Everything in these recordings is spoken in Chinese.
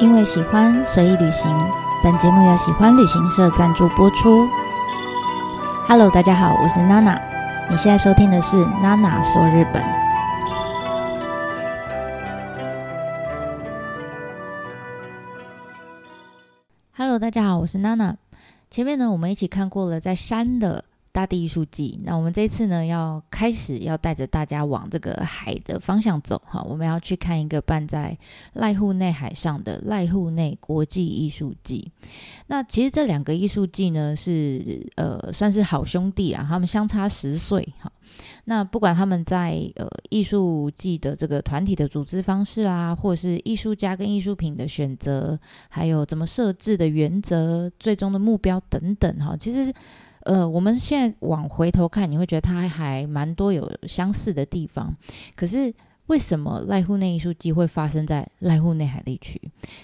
因为喜欢，随意旅行。本节目由喜欢旅行社赞助播出。Hello，大家好，我是娜娜。你现在收听的是娜娜说日本。Hello，大家好，我是娜娜。前面呢，我们一起看过了在山的。大地艺术季，那我们这次呢，要开始要带着大家往这个海的方向走哈。我们要去看一个办在濑户内海上的濑户内国际艺术季。那其实这两个艺术季呢，是呃算是好兄弟啊，他们相差十岁哈。那不管他们在呃艺术季的这个团体的组织方式啊，或者是艺术家跟艺术品的选择，还有怎么设置的原则、最终的目标等等哈，其实。呃，我们现在往回头看，你会觉得它还蛮多有相似的地方。可是为什么濑户内艺术机会发生在濑户内海地区？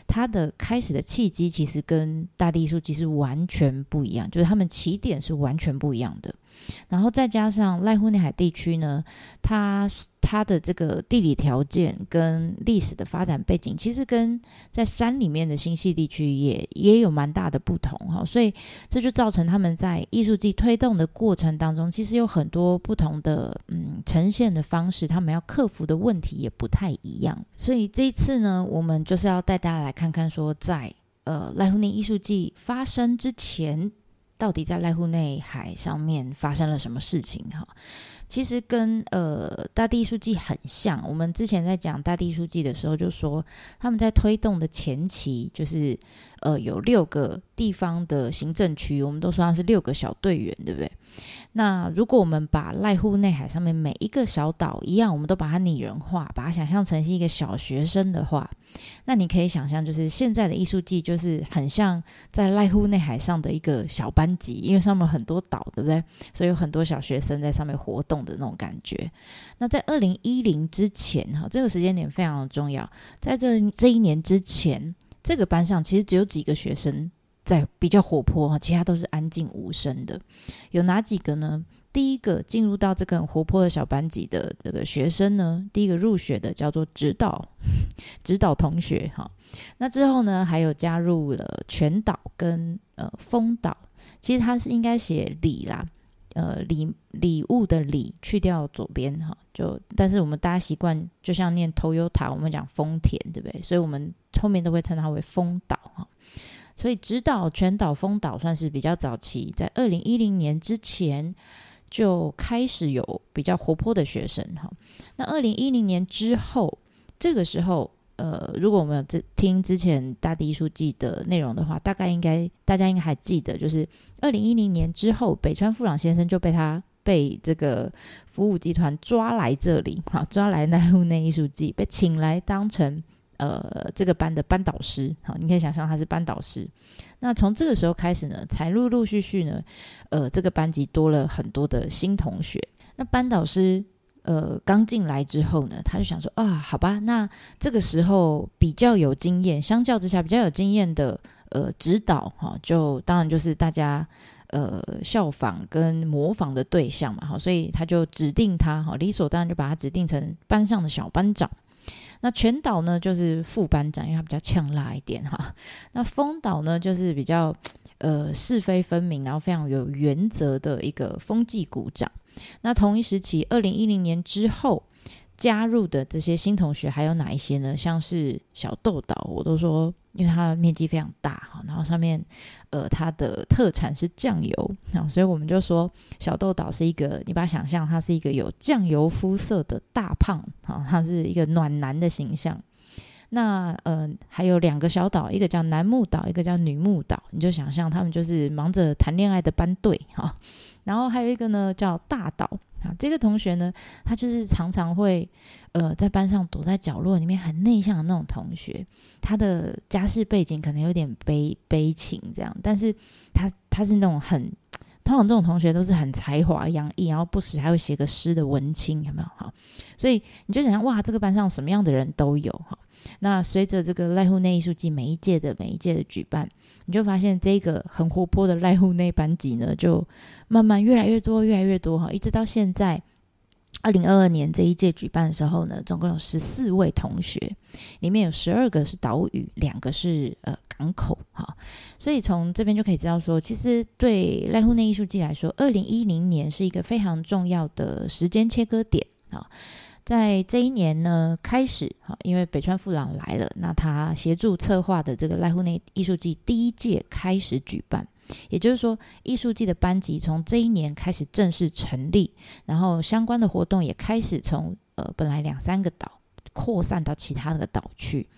它的开始的契机其实跟大地艺术祭是完全不一样，就是他们起点是完全不一样的。然后再加上濑户内海地区呢，它它的这个地理条件跟历史的发展背景，其实跟在山里面的新潟地区也也有蛮大的不同哈，所以这就造成他们在艺术季推动的过程当中，其实有很多不同的嗯呈现的方式，他们要克服的问题也不太一样。所以这一次呢，我们就是要带大家来看看说在，呃濑户内艺术季发生之前。到底在濑户内海上面发生了什么事情？哈，其实跟呃大地书记很像。我们之前在讲大地书记的时候，就说他们在推动的前期，就是呃有六个地方的行政区，我们都说它是六个小队员，对不对？那如果我们把濑户内海上面每一个小岛一样，我们都把它拟人化，把它想象成是一个小学生的话，那你可以想象，就是现在的艺术季就是很像在濑户内海上的一个小班级，因为上面很多岛，对不对？所以有很多小学生在上面活动的那种感觉。那在二零一零之前，哈，这个时间点非常的重要。在这这一年之前，这个班上其实只有几个学生。在比较活泼哈，其他都是安静无声的。有哪几个呢？第一个进入到这个很活泼的小班级的这个学生呢，第一个入学的叫做指导，指导同学哈。那之后呢，还有加入了全岛跟呃丰岛。其实他是应该写礼啦，呃礼礼物的礼去掉左边哈，就但是我们大家习惯就像念 Toyota，我们讲丰田对不对？所以我们后面都会称它为丰岛哈。所以，直岛、全岛、丰岛算是比较早期，在二零一零年之前就开始有比较活泼的学生哈。那二零一零年之后，这个时候，呃，如果我们有这听之前大地艺术季的内容的话，大概应该大家应该还记得，就是二零一零年之后，北川富朗先生就被他被这个服务集团抓来这里，哈，抓来奈户内艺术季，被请来当成。呃，这个班的班导师，好，你可以想象他是班导师。那从这个时候开始呢，才陆陆续续呢，呃，这个班级多了很多的新同学。那班导师呃刚进来之后呢，他就想说啊，好吧，那这个时候比较有经验，相较之下比较有经验的呃指导哈，就当然就是大家呃效仿跟模仿的对象嘛，哈，所以他就指定他哈，理所当然就把他指定成班上的小班长。那全岛呢，就是副班长，因为他比较呛辣一点哈。那丰岛呢，就是比较呃是非分明，然后非常有原则的一个风纪股长。那同一时期，二零一零年之后。加入的这些新同学还有哪一些呢？像是小豆岛，我都说，因为它面积非常大哈，然后上面呃它的特产是酱油啊，所以我们就说小豆岛是一个，你把它想象它是一个有酱油肤色的大胖，啊，它是一个暖男的形象。那呃还有两个小岛，一个叫楠木岛，一个叫女木岛，你就想象他们就是忙着谈恋爱的班队哈。然后还有一个呢叫大岛。啊，这个同学呢，他就是常常会，呃，在班上躲在角落里面很内向的那种同学。他的家世背景可能有点悲悲情这样，但是他他是那种很，通常这种同学都是很才华洋溢，然后不时还会写个诗的文青，有没有？哈，所以你就想象哇，这个班上什么样的人都有哈。那随着这个濑户内艺术季每一届的每一届的举办，你就发现这个很活泼的濑户内班级呢，就慢慢越来越多，越来越多哈，一直到现在，二零二二年这一届举办的时候呢，总共有十四位同学，里面有十二个是岛屿，两个是呃港口哈。所以从这边就可以知道说，其实对濑户内艺术季来说，二零一零年是一个非常重要的时间切割点啊。在这一年呢，开始哈，因为北川富朗来了，那他协助策划的这个濑户内艺术祭第一届开始举办。也就是说，艺术祭的班级从这一年开始正式成立，然后相关的活动也开始从呃本来两三个岛扩散到其他的岛去。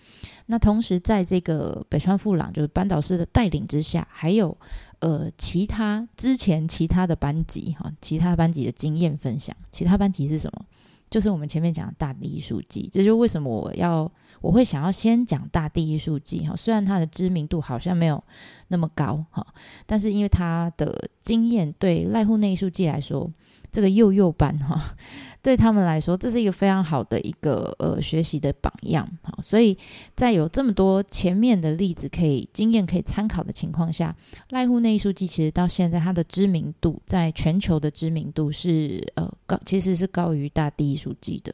那同时，在这个北川富朗就是班导师的带领之下，还有呃其他之前其他的班级哈，其他班级的经验分享。其他班级是什么？就是我们前面讲的大地艺术季。这就是为什么我要。我会想要先讲大地艺术季哈，虽然它的知名度好像没有那么高哈，但是因为它的经验对濑户内艺术季来说，这个幼幼版哈，对他们来说这是一个非常好的一个呃学习的榜样哈，所以在有这么多前面的例子可以经验可以参考的情况下，赖户内艺术祭其实到现在它的知名度在全球的知名度是呃高，其实是高于大地艺术祭的。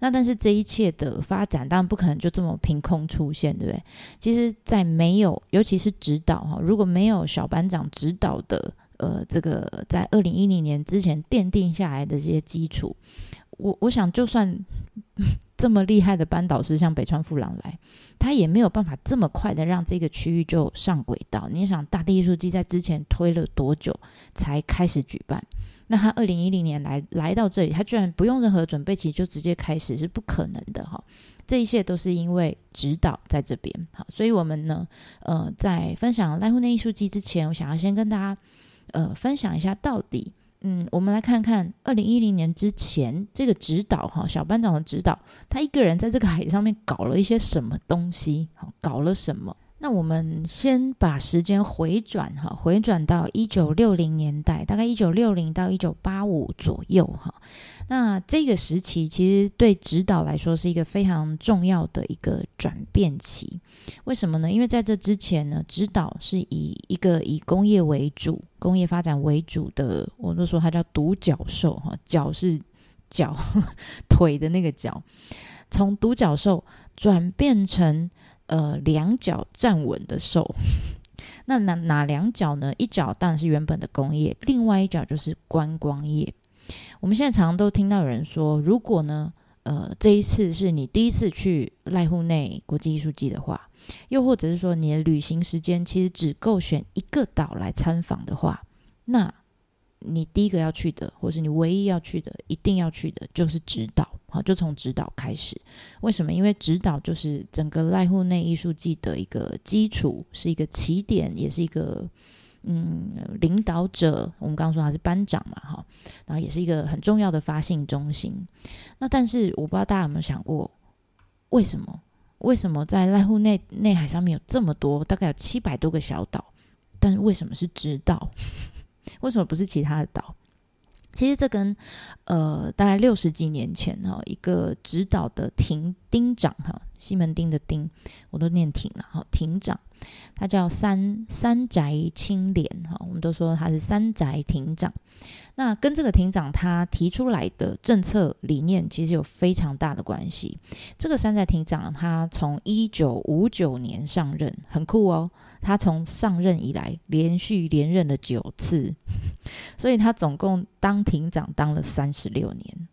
那但是这一切的发展当然不可能就这么凭空出现，对不对？其实，在没有，尤其是指导哈，如果没有小班长指导的，呃，这个在二零一零年之前奠定下来的这些基础，我我想，就算 这么厉害的班导师像北川富朗来，他也没有办法这么快的让这个区域就上轨道。你想，大地艺术祭在之前推了多久才开始举办？那他二零一零年来来到这里，他居然不用任何准备其实就直接开始，是不可能的哈。这一切都是因为指导在这边好，所以我们呢，呃，在分享濑户内艺术祭之前，我想要先跟大家呃分享一下，到底嗯，我们来看看二零一零年之前这个指导哈，小班长的指导，他一个人在这个海上面搞了一些什么东西，搞了什么？那我们先把时间回转哈，回转到一九六零年代，大概一九六零到一九八五左右哈。那这个时期其实对指导来说是一个非常重要的一个转变期。为什么呢？因为在这之前呢，指导是以一个以工业为主、工业发展为主的，我都说它叫独角兽哈，角是脚 腿的那个角，从独角兽转变成。呃，两脚站稳的兽，那哪哪两脚呢？一脚当然是原本的工业，另外一脚就是观光业。我们现在常常都听到有人说，如果呢，呃，这一次是你第一次去濑户内国际艺术祭的话，又或者是说你的旅行时间其实只够选一个岛来参访的话，那你第一个要去的，或是你唯一要去的，一定要去的就是直岛。好，就从指导开始。为什么？因为指导就是整个濑户内艺术祭的一个基础，是一个起点，也是一个嗯领导者。我们刚刚说他是班长嘛，哈，然后也是一个很重要的发信中心。那但是我不知道大家有没有想过，为什么？为什么在濑户内内海上面有这么多，大概有七百多个小岛，但是为什么是指导？为什么不是其他的岛？其实这跟呃，大概六十几年前哈，一个指导的亭丁长哈，西门町的丁，我都念町了哈，亭长，他叫三三宅清廉哈，我们都说他是三宅亭长。那跟这个亭长他提出来的政策理念其实有非常大的关系。这个三宅亭长他从一九五九年上任，很酷哦。他从上任以来连续连任了九次，所以他总共当庭长当了三十六年。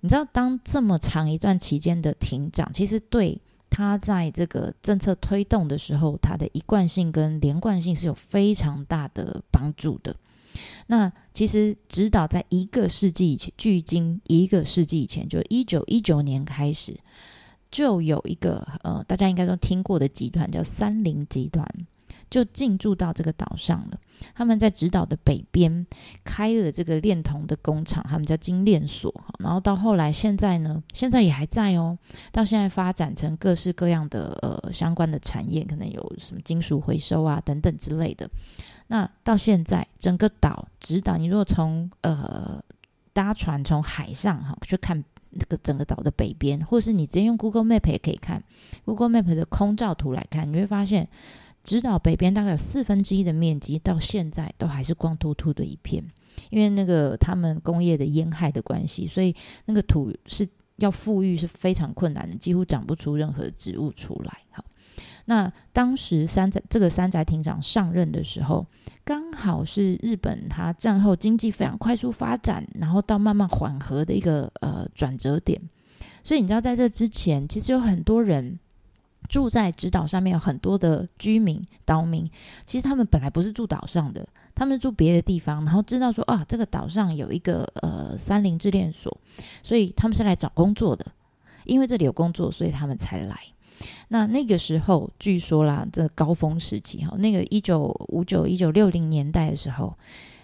你知道，当这么长一段期间的庭长，其实对他在这个政策推动的时候，他的一贯性跟连贯性是有非常大的帮助的。那其实指导在一个世纪以前，距今一个世纪以前，就一九一九年开始，就有一个呃，大家应该都听过的集团叫三菱集团，就进驻到这个岛上了。他们在指导的北边开了这个炼铜的工厂，他们叫精炼所。然后到后来，现在呢，现在也还在哦。到现在发展成各式各样的呃相关的产业，可能有什么金属回收啊等等之类的。那到现在，整个岛指导，你如果从呃搭船从海上哈去看这个整个岛的北边，或是你直接用 Google Map 也可以看 Google Map 的空照图来看，你会发现直岛北边大概有四分之一的面积，到现在都还是光秃秃的一片，因为那个他们工业的烟害的关系，所以那个土是要复育是非常困难的，几乎长不出任何植物出来。好，那当时山宅这个山宅町长上任的时候，刚好是日本他战后经济非常快速发展，然后到慢慢缓和的一个呃转折点，所以你知道在这之前，其实有很多人。住在直岛上面有很多的居民岛民，其实他们本来不是住岛上的，他们住别的地方，然后知道说啊，这个岛上有一个呃三菱制炼所，所以他们是来找工作的，因为这里有工作，所以他们才来。那那个时候，据说啦，这高峰时期哈，那个一九五九一九六零年代的时候，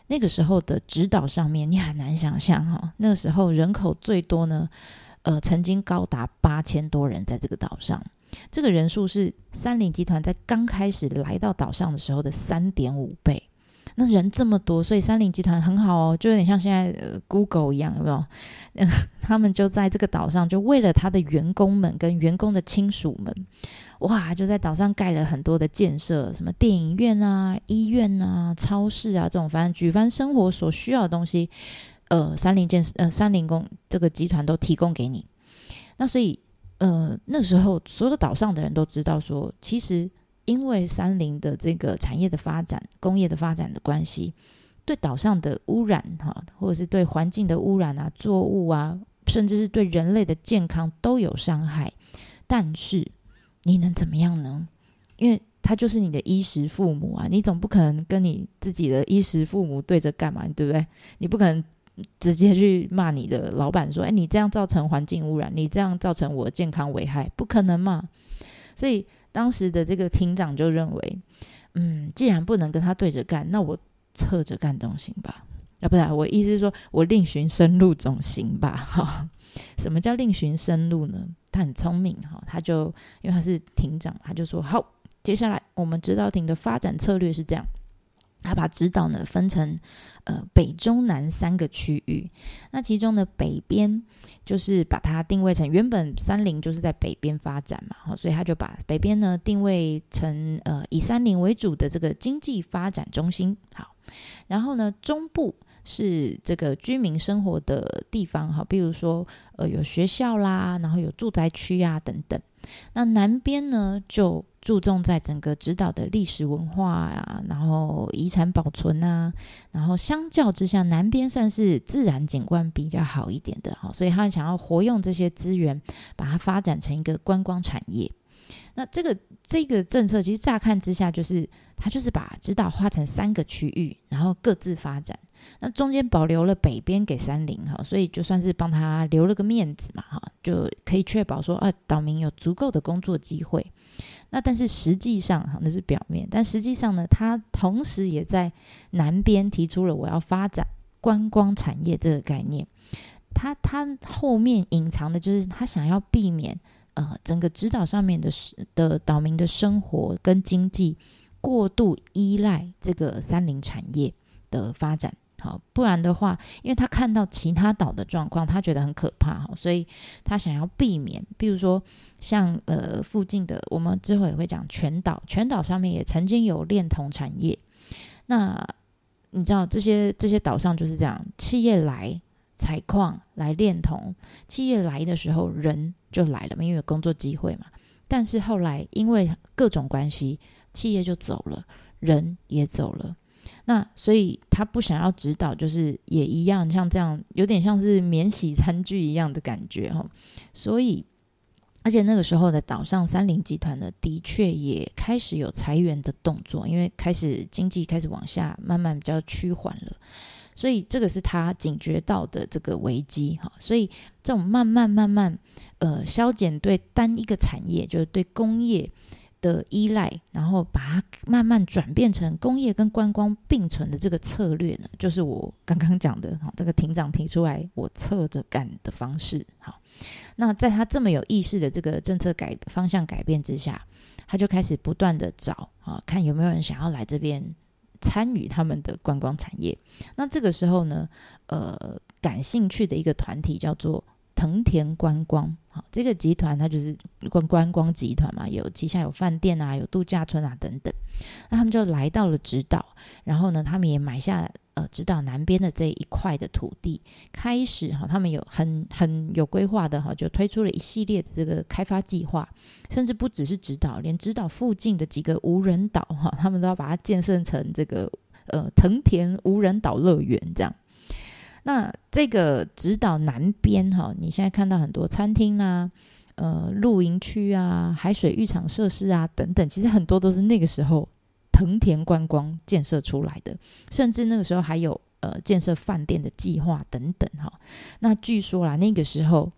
那个时候的直岛上面，你很难想象哈，那个时候人口最多呢，呃，曾经高达八千多人在这个岛上。这个人数是三菱集团在刚开始来到岛上的时候的三点五倍。那人这么多，所以三菱集团很好哦，就有点像现在呃 Google 一样，有没有？嗯，他们就在这个岛上，就为了他的员工们跟员工的亲属们，哇，就在岛上盖了很多的建设，什么电影院啊、医院啊、超市啊这种，反正举凡生活所需要的东西，呃，三菱建呃三菱工这个集团都提供给你。那所以。呃，那时候所有的岛上的人都知道说，其实因为山林的这个产业的发展、工业的发展的关系，对岛上的污染哈，或者是对环境的污染啊、作物啊，甚至是对人类的健康都有伤害。但是你能怎么样呢？因为他就是你的衣食父母啊，你总不可能跟你自己的衣食父母对着干嘛，对不对？你不可能。直接去骂你的老板说：“哎，你这样造成环境污染，你这样造成我的健康危害，不可能嘛？”所以当时的这个厅长就认为，嗯，既然不能跟他对着干，那我侧着干总行吧？啊，不是，我意思是说我另寻生路总行吧？哈，什么叫另寻生路呢？他很聪明哈，他就因为他是厅长，他就说：“好，接下来我们直岛町的发展策略是这样。”他把直岛呢分成呃北中南三个区域，那其中的北边就是把它定位成原本三林就是在北边发展嘛，所以他就把北边呢定位成呃以三林为主的这个经济发展中心。好，然后呢中部是这个居民生活的地方，哈，比如说呃有学校啦，然后有住宅区啊等等。那南边呢就注重在整个直岛的历史文化啊，然后遗产保存啊，然后相较之下，南边算是自然景观比较好一点的，好，所以他想要活用这些资源，把它发展成一个观光产业。那这个这个政策其实乍看之下，就是他就是把直岛划成三个区域，然后各自发展。那中间保留了北边给三林哈，所以就算是帮他留了个面子嘛哈，就可以确保说啊，岛民有足够的工作机会。那但是实际上哈，那是表面，但实际上呢，他同时也在南边提出了我要发展观光产业这个概念。他他后面隐藏的就是他想要避免呃整个直岛上面的的岛民的生活跟经济过度依赖这个三林产业的发展。好，不然的话，因为他看到其他岛的状况，他觉得很可怕，哈所以他想要避免。比如说，像呃附近的，我们之后也会讲全岛，全岛上面也曾经有炼铜产业。那你知道这些这些岛上就是这样，企业来采矿来炼铜，企业来的时候人就来了嘛，因为有工作机会嘛。但是后来因为各种关系，企业就走了，人也走了。那所以他不想要指导，就是也一样，像这样有点像是免洗餐具一样的感觉哈。所以，而且那个时候的岛上三菱集团呢，的确也开始有裁员的动作，因为开始经济开始往下慢慢比较趋缓了。所以这个是他警觉到的这个危机哈。所以这种慢慢慢慢呃削减对单一个产业，就是对工业。的依赖，然后把它慢慢转变成工业跟观光并存的这个策略呢，就是我刚刚讲的哈，这个庭长提出来我侧着干的方式。好，那在他这么有意识的这个政策改方向改变之下，他就开始不断的找啊，看有没有人想要来这边参与他们的观光产业。那这个时候呢，呃，感兴趣的一个团体叫做藤田观光。好，这个集团它就是观观光集团嘛，有旗下有饭店啊，有度假村啊等等。那他们就来到了直岛，然后呢，他们也买下呃直岛南边的这一块的土地，开始哈，他们有很很有规划的哈，就推出了一系列的这个开发计划，甚至不只是直岛，连直岛附近的几个无人岛哈，他们都要把它建设成这个呃藤田无人岛乐园这样。那这个直岛南边哈，你现在看到很多餐厅啦、呃露营区啊、海水浴场设施啊等等，其实很多都是那个时候藤田观光建设出来的，甚至那个时候还有呃建设饭店的计划等等哈。那据说啦，那个时候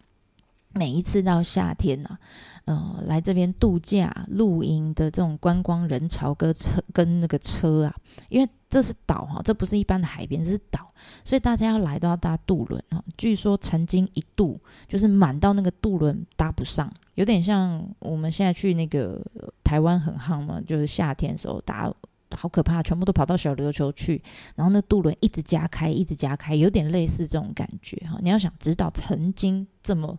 每一次到夏天呢、啊，呃来这边度假露营的这种观光人潮跟车跟那个车啊，因为这是岛哈，这不是一般的海边，这是岛。所以大家要来都要搭渡轮啊！据说曾经一度就是满到那个渡轮搭不上，有点像我们现在去那个台湾很夯嘛，就是夏天的时候搭，好可怕，全部都跑到小琉球去，然后那渡轮一直加开，一直加开，有点类似这种感觉哈。你要想知道曾经这么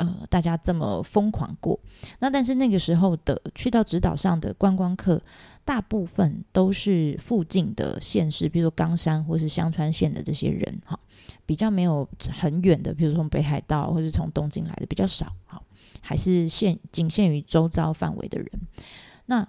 呃大家这么疯狂过，那但是那个时候的去到直岛上的观光客。大部分都是附近的县市，比如说冈山或是香川县的这些人，哈，比较没有很远的，比如说从北海道或是从东京来的比较少，哈，还是限仅限于周遭范围的人。那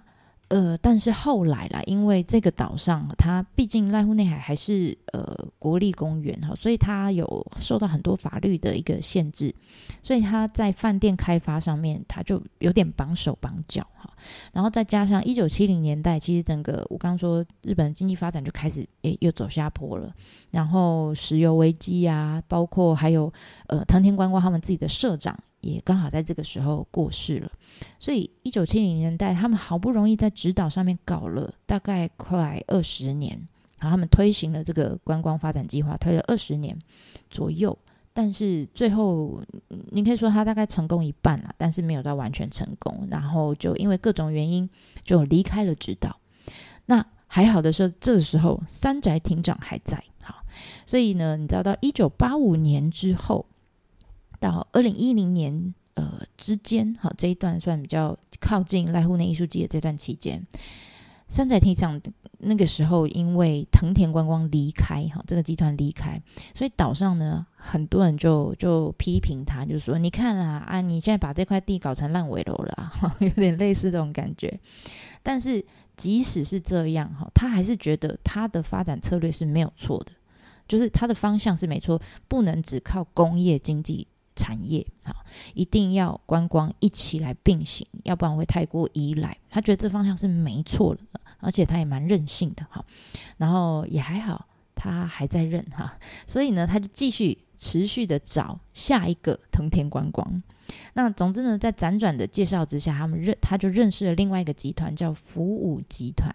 呃，但是后来啦，因为这个岛上它毕竟濑户内海还是呃国立公园哈，所以它有受到很多法律的一个限制，所以它在饭店开发上面，它就有点绑手绑脚哈。然后再加上一九七零年代，其实整个我刚说日本经济发展就开始诶又走下坡了，然后石油危机啊，包括还有呃藤田观光他们自己的社长也刚好在这个时候过世了，所以一九七零年代他们好不容易在直岛上面搞了大概快二十年，然后他们推行了这个观光发展计划，推了二十年左右。但是最后，你可以说他大概成功一半了，但是没有到完全成功。然后就因为各种原因，就离开了直岛。那还好的是，这时候三宅庭长还在。好，所以呢，你知道到一九八五年之后，到二零一零年呃之间，好，这一段算比较靠近濑户内艺术祭的这段期间。三宅町长那个时候，因为藤田观光离开，哈，这个集团离开，所以岛上呢，很多人就就批评他，就说：“你看啊，啊，你现在把这块地搞成烂尾楼了，哈，有点类似这种感觉。”但是即使是这样，哈，他还是觉得他的发展策略是没有错的，就是他的方向是没错，不能只靠工业经济。产业啊，一定要观光一起来并行，要不然会太过依赖。他觉得这方向是没错的，而且他也蛮任性的哈。然后也还好，他还在任哈，所以呢，他就继续持续的找下一个藤田观光。那总之呢，在辗转的介绍之下，他们认他就认识了另外一个集团，叫福武集团。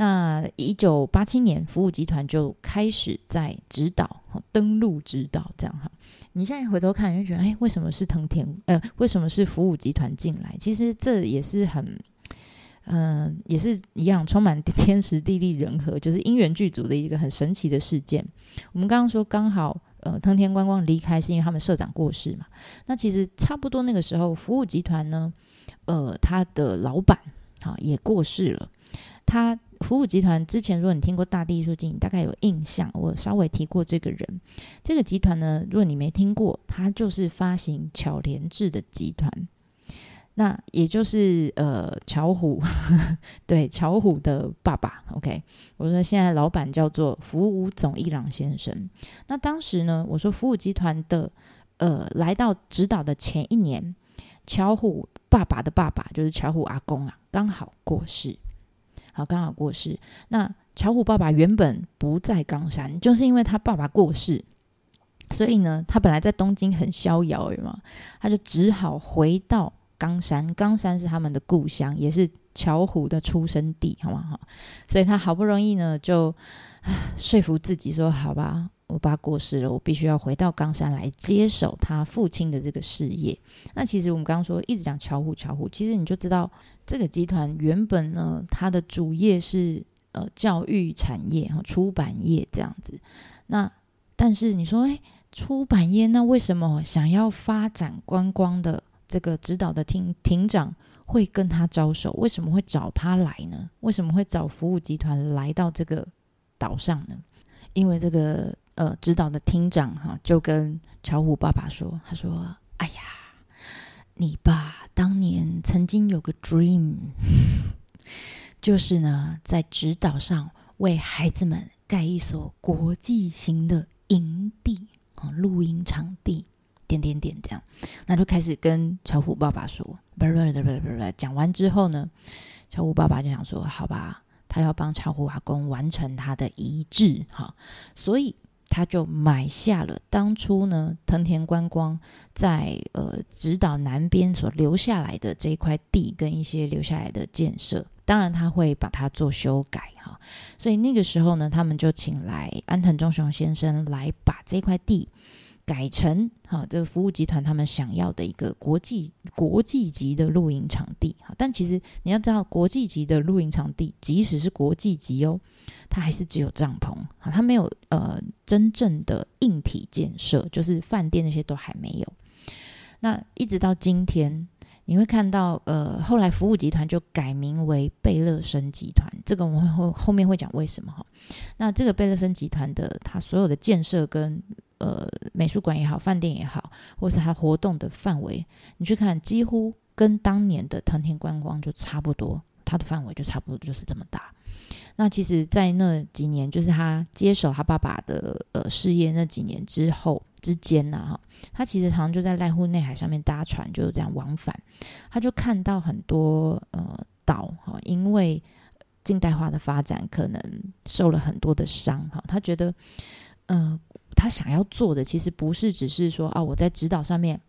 那一九八七年，服务集团就开始在指导登陆指导，这样哈。你现在回头看，你就觉得，哎，为什么是藤田？呃，为什么是服务集团进来？其实这也是很，嗯、也是一样，充满天时地利人和，就是因缘具足的一个很神奇的事件。我们刚刚说，刚好，呃，藤田观光离开是因为他们社长过世嘛。那其实差不多那个时候，服务集团呢，呃，他的老板啊也过世了，他。福武集团之前，如果你听过大地艺术经，你大概有印象。我稍微提过这个人。这个集团呢，如果你没听过，它就是发行巧连智的集团。那也就是呃，巧虎，对，巧虎的爸爸。OK，我说现在老板叫做福武总一郎先生。那当时呢，我说福武集团的呃，来到指导的前一年，巧虎爸爸的爸爸就是巧虎阿公啊，刚好过世。好，刚好过世。那巧虎爸爸原本不在冈山，就是因为他爸爸过世，所以呢，他本来在东京很逍遥嘛，他就只好回到冈山。冈山是他们的故乡，也是巧虎的出生地，好吗？好，所以他好不容易呢，就说服自己说：“好吧。”我爸过世了，我必须要回到冈山来接手他父亲的这个事业。那其实我们刚刚说一直讲巧虎，巧虎，其实你就知道这个集团原本呢，它的主业是呃教育产业和出版业这样子。那但是你说，哎，出版业，那为什么想要发展观光的这个指导的厅厅长会跟他招手？为什么会找他来呢？为什么会找服务集团来到这个岛上呢？因为这个呃指导的厅长哈，就跟巧虎爸爸说，他说：“哎呀，你爸当年曾经有个 dream，就是呢，在指导上为孩子们盖一所国际型的营地。”哦，露营场地，点点点，这样，那就开始跟巧虎爸爸说，不不不不不，讲完之后呢，巧虎爸爸就想说，好吧，他要帮巧虎阿公完成他的遗志，哈，所以他就买下了当初呢藤田观光在呃直岛南边所留下来的这一块地跟一些留下来的建设，当然他会把它做修改哈。所以那个时候呢，他们就请来安藤忠雄先生来把这块地改成哈这个服务集团他们想要的一个国际国际级的露营场地。哈，但其实你要知道，国际级的露营场地，即使是国际级哦，它还是只有帐篷，哈，它没有呃真正的硬体建设，就是饭店那些都还没有。那一直到今天。你会看到，呃，后来服务集团就改名为贝乐生集团，这个我们后后面会讲为什么哈。那这个贝乐生集团的它所有的建设跟呃美术馆也好，饭店也好，或是它活动的范围，你去看，几乎跟当年的藤田观光就差不多，它的范围就差不多就是这么大。那其实，在那几年，就是他接手他爸爸的呃事业那几年之后之间呢，哈，他其实常常就在濑户内海上面搭船，就是这样往返。他就看到很多呃岛哈，因为近代化的发展，可能受了很多的伤哈。他觉得，呃，他想要做的其实不是只是说啊，我在指导上面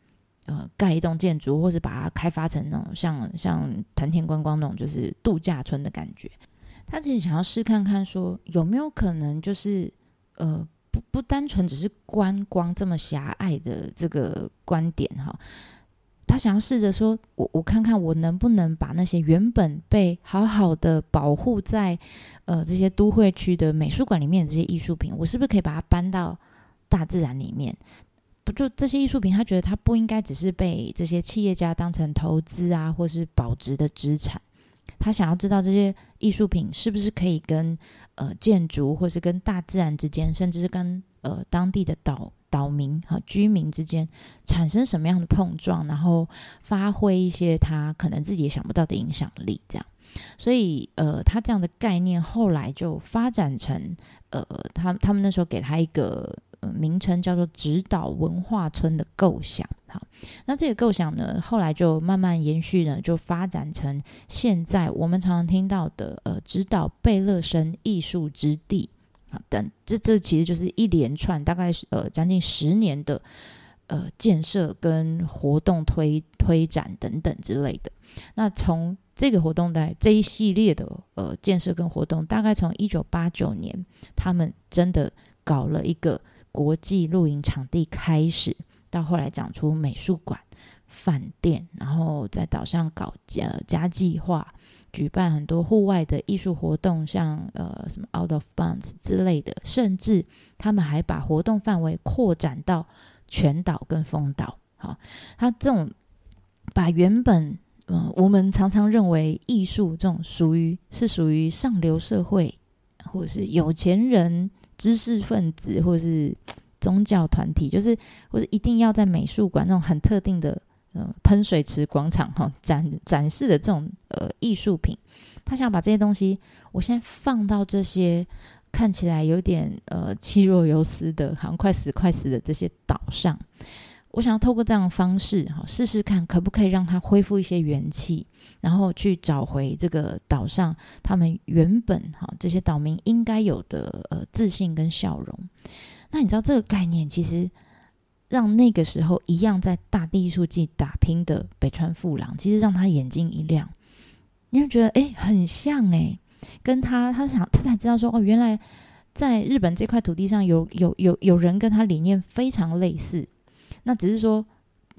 呃盖一栋建筑，或是把它开发成那种像像团田观光那种就是度假村的感觉。他其实想要试看看，说有没有可能，就是呃，不不单纯只是观光这么狭隘的这个观点哈。他想要试着说，我我看看我能不能把那些原本被好好的保护在呃这些都会区的美术馆里面的这些艺术品，我是不是可以把它搬到大自然里面？不就这些艺术品，他觉得他不应该只是被这些企业家当成投资啊，或是保值的资产。他想要知道这些艺术品是不是可以跟呃建筑，或是跟大自然之间，甚至是跟呃当地的岛岛民和居民之间产生什么样的碰撞，然后发挥一些他可能自己也想不到的影响力，这样。所以呃，他这样的概念后来就发展成呃，他他们那时候给他一个。名称叫做指导文化村的构想，好，那这个构想呢，后来就慢慢延续呢，就发展成现在我们常常听到的呃，指导贝勒生艺术之地啊等，这这其实就是一连串大概是呃将近十年的呃建设跟活动推推展等等之类的。那从这个活动在这一系列的呃建设跟活动，大概从一九八九年，他们真的搞了一个。国际露营场地开始，到后来长出美术馆、饭店，然后在岛上搞家家计划，举办很多户外的艺术活动，像呃什么 Out of Bounds 之类的，甚至他们还把活动范围扩展到全岛跟丰岛。好，他这种把原本嗯、呃、我们常常认为艺术这种属于是属于上流社会或者是有钱人。知识分子或是 宗教团体，就是或者一定要在美术馆那种很特定的呃喷水池广场哈展展示的这种呃艺术品，他想把这些东西，我先放到这些看起来有点呃气若游丝的，好像快死快死的这些岛上。我想要透过这样的方式，哈，试试看可不可以让他恢复一些元气，然后去找回这个岛上他们原本哈这些岛民应该有的呃自信跟笑容。那你知道这个概念，其实让那个时候一样在大地艺术季打拼的北川富朗，其实让他眼睛一亮，你会觉得诶，很像诶，跟他他想他才知道说哦，原来在日本这块土地上有有有有人跟他理念非常类似。那只是说，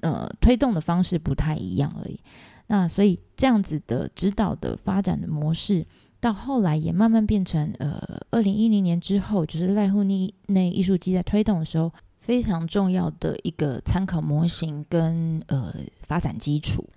呃，推动的方式不太一样而已。那所以这样子的指导的发展的模式，到后来也慢慢变成，呃，二零一零年之后，就是赖户内艺术机在推动的时候，非常重要的一个参考模型跟呃发展基础。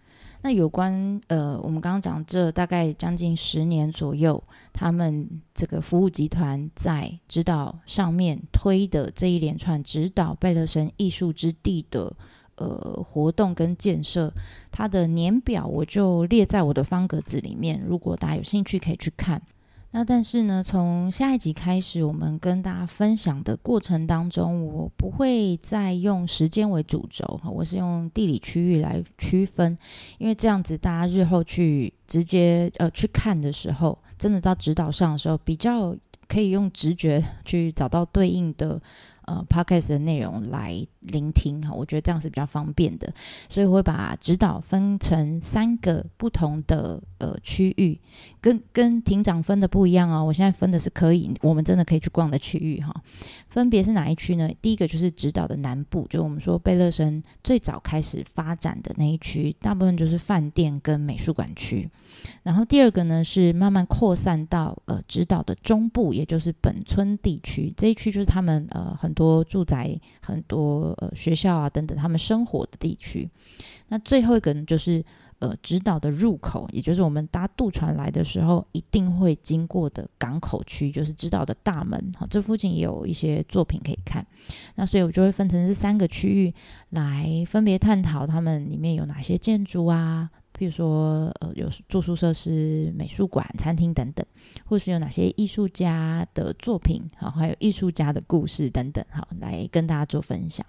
那有关呃，我们刚刚讲这大概将近十年左右，他们这个服务集团在指导上面推的这一连串指导贝勒神艺术之地的呃活动跟建设，它的年表我就列在我的方格子里面，如果大家有兴趣可以去看。那但是呢，从下一集开始，我们跟大家分享的过程当中，我不会再用时间为主轴，我是用地理区域来区分，因为这样子大家日后去直接呃去看的时候，真的到指导上的时候，比较可以用直觉去找到对应的。呃，Podcast 的内容来聆听哈，我觉得这样是比较方便的，所以我会把指导分成三个不同的呃区域，跟跟庭长分的不一样哦。我现在分的是可以，我们真的可以去逛的区域哈。分别是哪一区呢？第一个就是指导的南部，就我们说贝勒森最早开始发展的那一区，大部分就是饭店跟美术馆区。然后第二个呢是慢慢扩散到呃指导的中部，也就是本村地区，这一区就是他们呃很。多住宅、很多呃学校啊等等，他们生活的地区。那最后一个呢，就是呃指导的入口，也就是我们搭渡船来的时候一定会经过的港口区，就是指导的大门。好，这附近也有一些作品可以看。那所以我就会分成这三个区域来分别探讨他们里面有哪些建筑啊。譬如说，呃，有住宿设施、美术馆、餐厅等等，或是有哪些艺术家的作品，好，还有艺术家的故事等等，好，来跟大家做分享。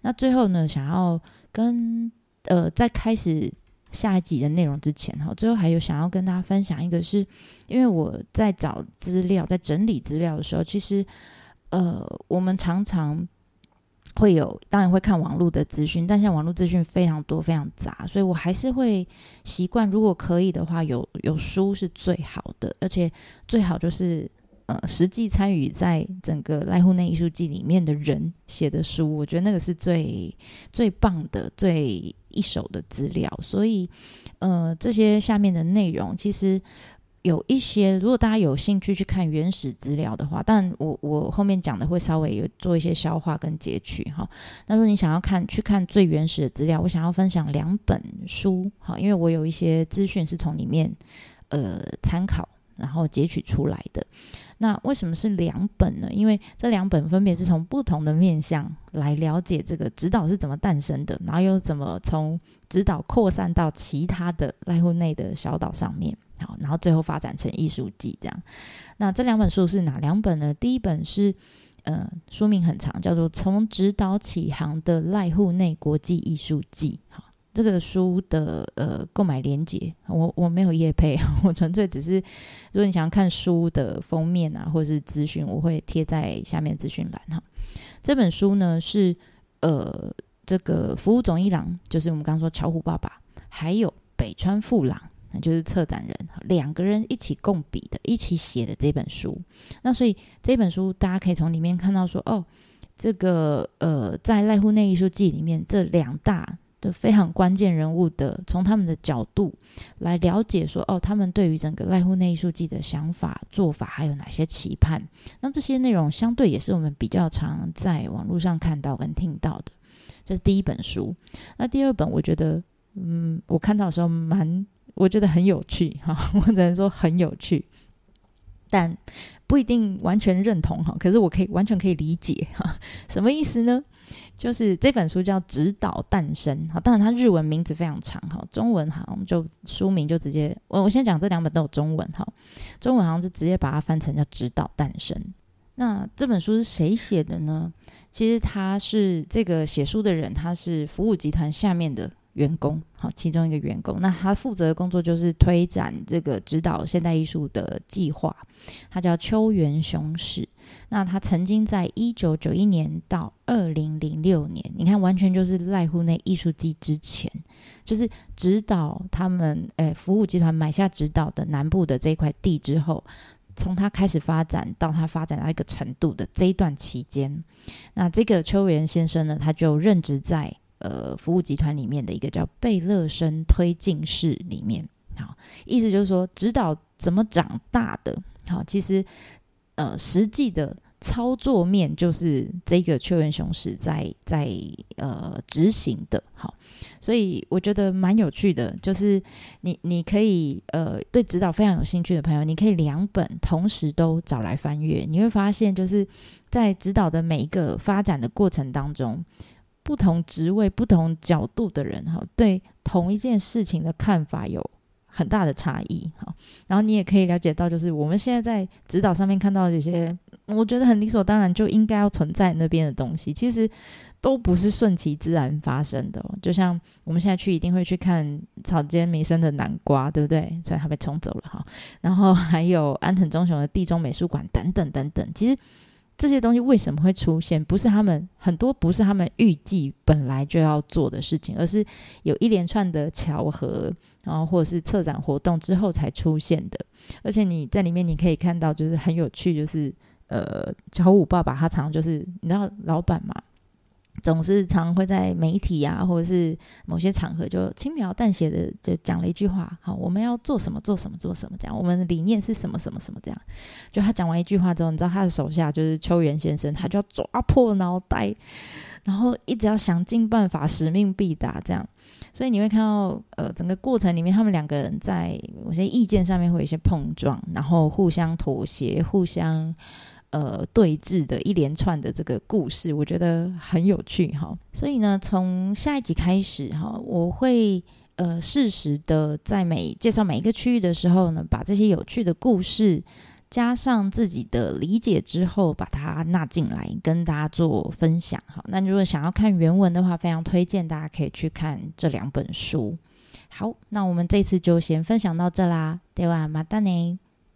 那最后呢，想要跟呃，在开始下一集的内容之前，哈，最后还有想要跟大家分享一个是，因为我在找资料、在整理资料的时候，其实，呃，我们常常。会有，当然会看网络的资讯，但现在网络资讯非常多，非常杂，所以我还是会习惯，如果可以的话，有有书是最好的，而且最好就是呃实际参与在整个赖户内艺术季里面的人写的书，我觉得那个是最最棒的、最一手的资料。所以呃这些下面的内容其实。有一些，如果大家有兴趣去看原始资料的话，但我我后面讲的会稍微有做一些消化跟截取哈。那如果你想要看去看最原始的资料，我想要分享两本书哈，因为我有一些资讯是从里面呃参考然后截取出来的。那为什么是两本呢？因为这两本分别是从不同的面向来了解这个指导是怎么诞生的，然后又怎么从指导扩散到其他的濑户内的小岛上面。好，然后最后发展成艺术季这样。那这两本书是哪两本呢？第一本是，呃，书名很长，叫做《从指导起航的濑户内国际艺术季》。好，这个书的呃购买链接，我我没有业配，我纯粹只是，如果你想要看书的封面啊，或者是资讯，我会贴在下面资讯栏哈。这本书呢是呃这个服务总一郎，就是我们刚刚说巧虎爸爸，还有北川富朗。那就是策展人两个人一起共笔的，一起写的这本书。那所以这本书大家可以从里面看到说，哦，这个呃，在濑户内艺术季里面，这两大的非常关键人物的，从他们的角度来了解说，哦，他们对于整个濑户内艺术季的想法、做法还有哪些期盼。那这些内容相对也是我们比较常在网络上看到跟听到的。这是第一本书。那第二本，我觉得，嗯，我看到的时候蛮。我觉得很有趣哈，我只能说很有趣，但不一定完全认同哈。可是我可以完全可以理解哈，什么意思呢？就是这本书叫《指导诞生》哈，当然它日文名字非常长哈，中文好像就书名就直接我我先讲这两本都有中文哈，中文好像是直接把它翻成叫《指导诞生》。那这本书是谁写的呢？其实他是这个写书的人，他是服务集团下面的。员工，好，其中一个员工，那他负责的工作就是推展这个指导现代艺术的计划。他叫秋元雄史。那他曾经在一九九一年到二零零六年，你看，完全就是赖户内艺术季之前，就是指导他们，诶，服务集团买下指导的南部的这一块地之后，从他开始发展到他发展到一个程度的这一段期间，那这个秋元先生呢，他就任职在。呃，服务集团里面的一个叫贝勒生推进室里面，好，意思就是说，指导怎么长大的，好，其实呃，实际的操作面就是这个确认雄史在在呃执行的，好，所以我觉得蛮有趣的，就是你你可以呃对指导非常有兴趣的朋友，你可以两本同时都找来翻阅，你会发现就是在指导的每一个发展的过程当中，不同职位、不同角度的人哈，对同一件事情的看法有很大的差异哈，然后你也可以了解到，就是我们现在在指导上面看到的有些。我觉得很理所当然就应该要存在那边的东西，其实都不是顺其自然发生的。就像我们现在去一定会去看草间弥生的南瓜，对不对？所以他被冲走了哈。然后还有安藤忠雄的地中美术馆等等等等。其实这些东西为什么会出现？不是他们很多不是他们预计本来就要做的事情，而是有一连串的巧合，然后或者是策展活动之后才出现的。而且你在里面你可以看到，就是很有趣，就是。呃，巧虎爸爸他常常就是你知道老板嘛，总是常会在媒体啊，或者是某些场合就轻描淡写的就讲了一句话，好，我们要做什么做什么做什么这样，我们的理念是什么什么什么这样。就他讲完一句话之后，你知道他的手下就是秋元先生，他就要抓破脑袋，然后一直要想尽办法，使命必达这样。所以你会看到，呃，整个过程里面，他们两个人在某些意见上面会有一些碰撞，然后互相妥协，互相。呃，对峙的一连串的这个故事，我觉得很有趣哈。所以呢，从下一集开始哈，我会呃适时的在每介绍每一个区域的时候呢，把这些有趣的故事加上自己的理解之后，把它纳进来跟大家做分享哈。那如果想要看原文的话，非常推荐大家可以去看这两本书。好，那我们这次就先分享到这啦，ではまたね。